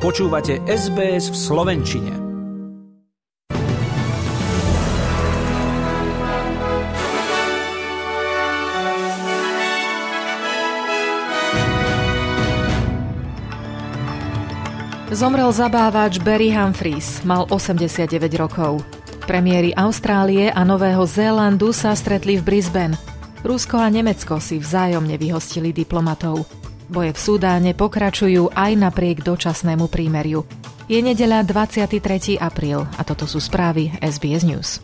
Počúvate SBS v Slovenčine. Zomrel zabávač Barry Humphries, mal 89 rokov. Premiéry Austrálie a Nového Zélandu sa stretli v Brisbane. Rusko a Nemecko si vzájomne vyhostili diplomatov. Boje v Sudáne pokračujú aj napriek dočasnému prímeriu. Je nedeľa 23. apríl a toto sú správy SBS News.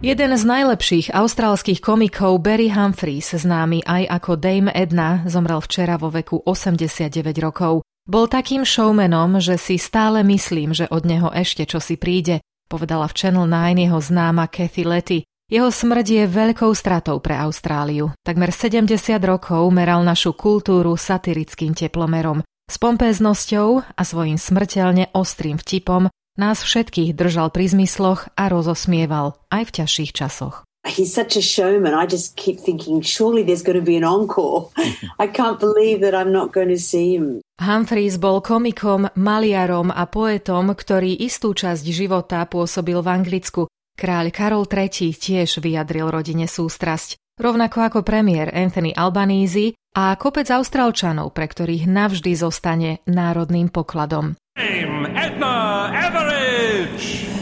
Jeden z najlepších austrálskych komikov Barry Humphries, známy aj ako Dame Edna, zomrel včera vo veku 89 rokov. Bol takým showmanom, že si stále myslím, že od neho ešte čosi príde, povedala v Channel 9 jeho známa Kathy Letty. Jeho smrť je veľkou stratou pre Austráliu. Takmer 70 rokov meral našu kultúru satirickým teplomerom. S pompéznosťou a svojim smrteľne ostrým vtipom nás všetkých držal pri zmysloch a rozosmieval aj v ťažších časoch. He's such a showman. I just keep thinking, surely there's going to be an encore. I can't believe that I'm not going to see him. Humphreys bol komikom, maliarom a poetom, ktorý istú časť života pôsobil v Anglicku. Kráľ Karol III tiež vyjadril rodine sústrasť, rovnako ako premiér Anthony Albanese a kopec Austrálčanov, pre ktorých navždy zostane národným pokladom. Edna Everidge!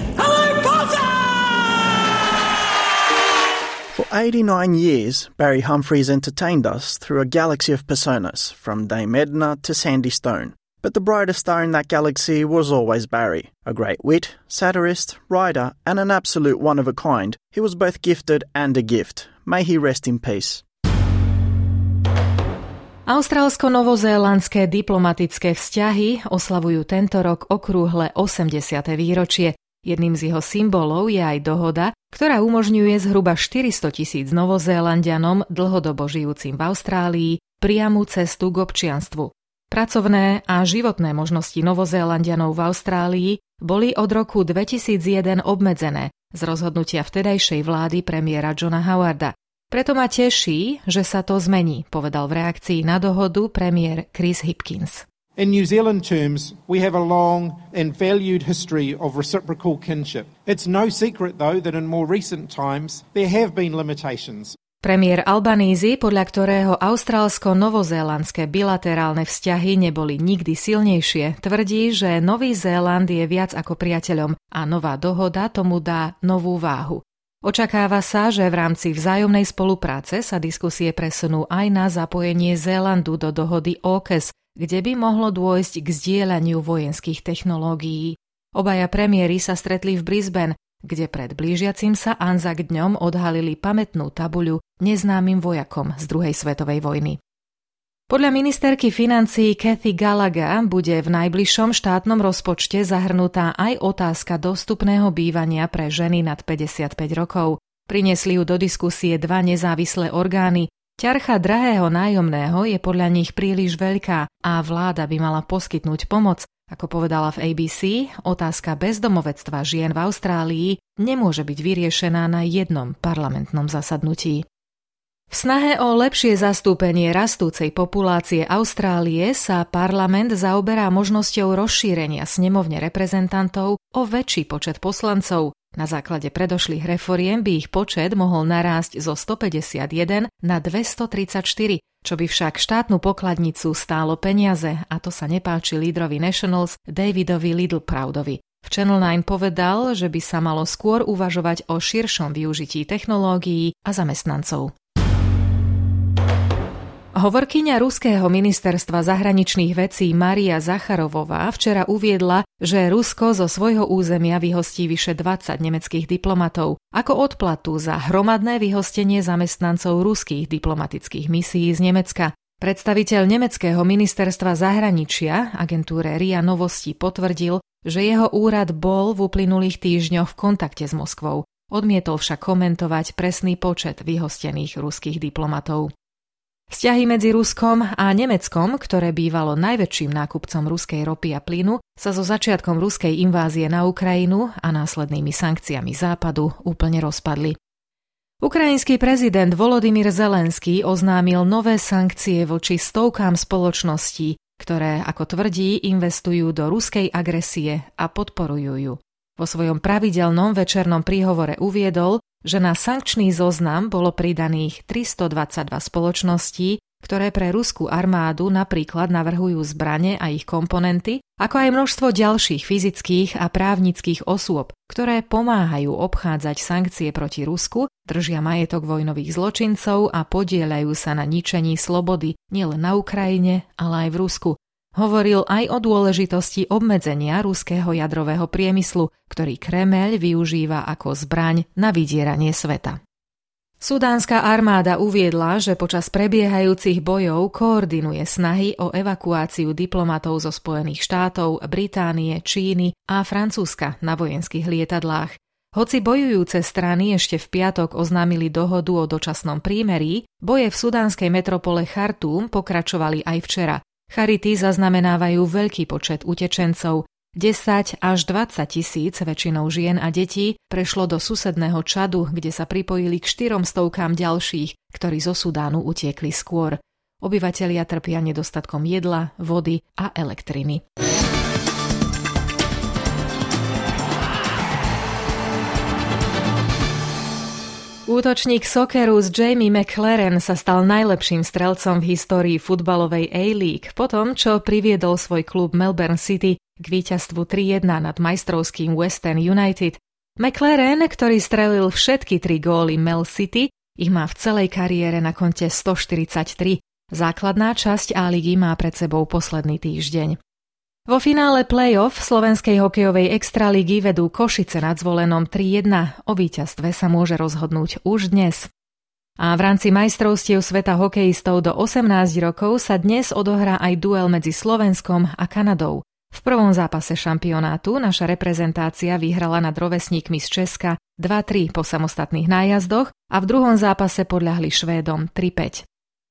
89 years, Barry Humphries entertained us through a galaxy of personas, from Dame Edna to Sandy Stone. But the brightest star in that galaxy was always Barry. A great wit, satirist, writer, and an absolute one of a kind, he was both gifted and a gift. May he rest in peace. Austrálsko-novozélandské diplomatické vzťahy oslavujú tento rok okrúhle 80. výročie Jedným z jeho symbolov je aj dohoda, ktorá umožňuje zhruba 400 tisíc novozélandianom dlhodobo žijúcim v Austrálii priamu cestu k občianstvu. Pracovné a životné možnosti novozélandianov v Austrálii boli od roku 2001 obmedzené z rozhodnutia vtedajšej vlády premiéra Johna Howarda. Preto ma teší, že sa to zmení, povedal v reakcii na dohodu premiér Chris Hipkins. In New Zealand terms, we have a long and valued history of reciprocal kinship. It's no secret, though, that in more recent times there have been limitations. Premiér Albanízy, podľa ktorého austrálsko-novozélandské bilaterálne vzťahy neboli nikdy silnejšie, tvrdí, že Nový Zéland je viac ako priateľom a nová dohoda tomu dá novú váhu. Očakáva sa, že v rámci vzájomnej spolupráce sa diskusie presunú aj na zapojenie Zélandu do dohody AUKUS, kde by mohlo dôjsť k zdieľaniu vojenských technológií. Obaja premiéry sa stretli v Brisbane, kde pred blížiacim sa Anzac dňom odhalili pamätnú tabuľu neznámym vojakom z druhej svetovej vojny. Podľa ministerky financií Kathy Gallagher bude v najbližšom štátnom rozpočte zahrnutá aj otázka dostupného bývania pre ženy nad 55 rokov. Prinesli ju do diskusie dva nezávislé orgány, Ťarcha drahého nájomného je podľa nich príliš veľká a vláda by mala poskytnúť pomoc. Ako povedala v ABC, otázka bezdomovectva žien v Austrálii nemôže byť vyriešená na jednom parlamentnom zasadnutí. V snahe o lepšie zastúpenie rastúcej populácie Austrálie sa parlament zaoberá možnosťou rozšírenia snemovne reprezentantov o väčší počet poslancov. Na základe predošlých reforiem by ich počet mohol narásť zo 151 na 234, čo by však štátnu pokladnicu stálo peniaze a to sa nepáči lídrovi Nationals Davidovi Littleproudovi. V Channel 9 povedal, že by sa malo skôr uvažovať o širšom využití technológií a zamestnancov. Hovorkyňa Ruského ministerstva zahraničných vecí Maria Zacharovová včera uviedla, že Rusko zo svojho územia vyhostí vyše 20 nemeckých diplomatov ako odplatu za hromadné vyhostenie zamestnancov ruských diplomatických misií z Nemecka. Predstaviteľ nemeckého ministerstva zahraničia agentúre RIA Novosti potvrdil, že jeho úrad bol v uplynulých týždňoch v kontakte s Moskvou. Odmietol však komentovať presný počet vyhostených ruských diplomatov. Vzťahy medzi Ruskom a Nemeckom, ktoré bývalo najväčším nákupcom ruskej ropy a plynu, sa so začiatkom ruskej invázie na Ukrajinu a následnými sankciami Západu úplne rozpadli. Ukrajinský prezident Volodymyr Zelenský oznámil nové sankcie voči stovkám spoločností, ktoré, ako tvrdí, investujú do ruskej agresie a podporujú ju. Vo svojom pravidelnom večernom príhovore uviedol, že na sankčný zoznam bolo pridaných 322 spoločností, ktoré pre ruskú armádu napríklad navrhujú zbrane a ich komponenty, ako aj množstvo ďalších fyzických a právnických osôb, ktoré pomáhajú obchádzať sankcie proti Rusku, držia majetok vojnových zločincov a podielajú sa na ničení slobody nielen na Ukrajine, ale aj v Rusku. Hovoril aj o dôležitosti obmedzenia ruského jadrového priemyslu, ktorý Kremeľ využíva ako zbraň na vydieranie sveta. Sudánska armáda uviedla, že počas prebiehajúcich bojov koordinuje snahy o evakuáciu diplomatov zo Spojených štátov, Británie, Číny a Francúzska na vojenských lietadlách. Hoci bojujúce strany ešte v piatok oznámili dohodu o dočasnom prímerí, boje v sudánskej metropole Chartúm pokračovali aj včera. Charity zaznamenávajú veľký počet utečencov, 10 až 20 tisíc, väčšinou žien a detí, prešlo do susedného Čadu, kde sa pripojili k štyrom stovkám ďalších, ktorí zo Sudánu utiekli skôr. Obyvatelia trpia nedostatkom jedla, vody a elektriny. Útočník Sokeru z Jamie McLaren sa stal najlepším strelcom v histórii futbalovej A-League po tom, čo priviedol svoj klub Melbourne City k víťazstvu 3-1 nad majstrovským Western United. McLaren, ktorý strelil všetky tri góly Mel City, ich má v celej kariére na konte 143. Základná časť A-ligy má pred sebou posledný týždeň. Vo finále play-off slovenskej hokejovej extraligy vedú Košice nad zvolenom 3-1. O víťazstve sa môže rozhodnúť už dnes. A v rámci majstrovstiev sveta hokejistov do 18 rokov sa dnes odohrá aj duel medzi Slovenskom a Kanadou. V prvom zápase šampionátu naša reprezentácia vyhrala nad rovesníkmi z Česka 2-3 po samostatných nájazdoch a v druhom zápase podľahli Švédom 3-5.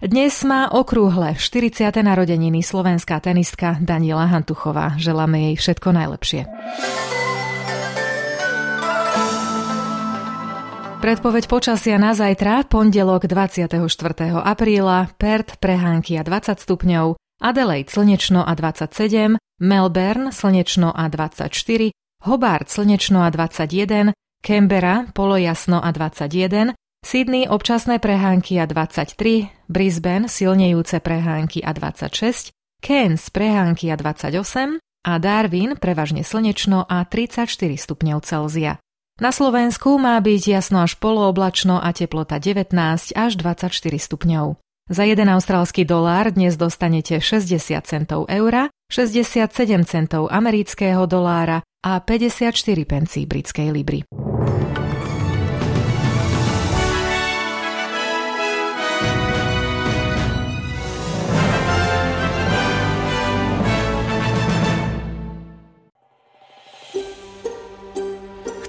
Dnes má okrúhle 40. narodeniny slovenská tenistka Daniela Hantuchová. Želáme jej všetko najlepšie. Predpoveď počasia na zajtra, pondelok 24. apríla, Perth prehánky a 20 stupňov, Adelaide slnečno a 27, Melbourne slnečno a 24, Hobart slnečno a 21, Canberra polojasno a 21, Sydney občasné prehánky a 23, Brisbane silnejúce prehánky a 26, Cairns prehánky a 28 a Darwin prevažne slnečno a 34 stupňov Celzia. Na Slovensku má byť jasno až polooblačno a teplota 19 až 24 stupňov. Za jeden austrálsky dolár dnes dostanete 60 centov eura, 67 centov amerického dolára a 54 pencí britskej libry.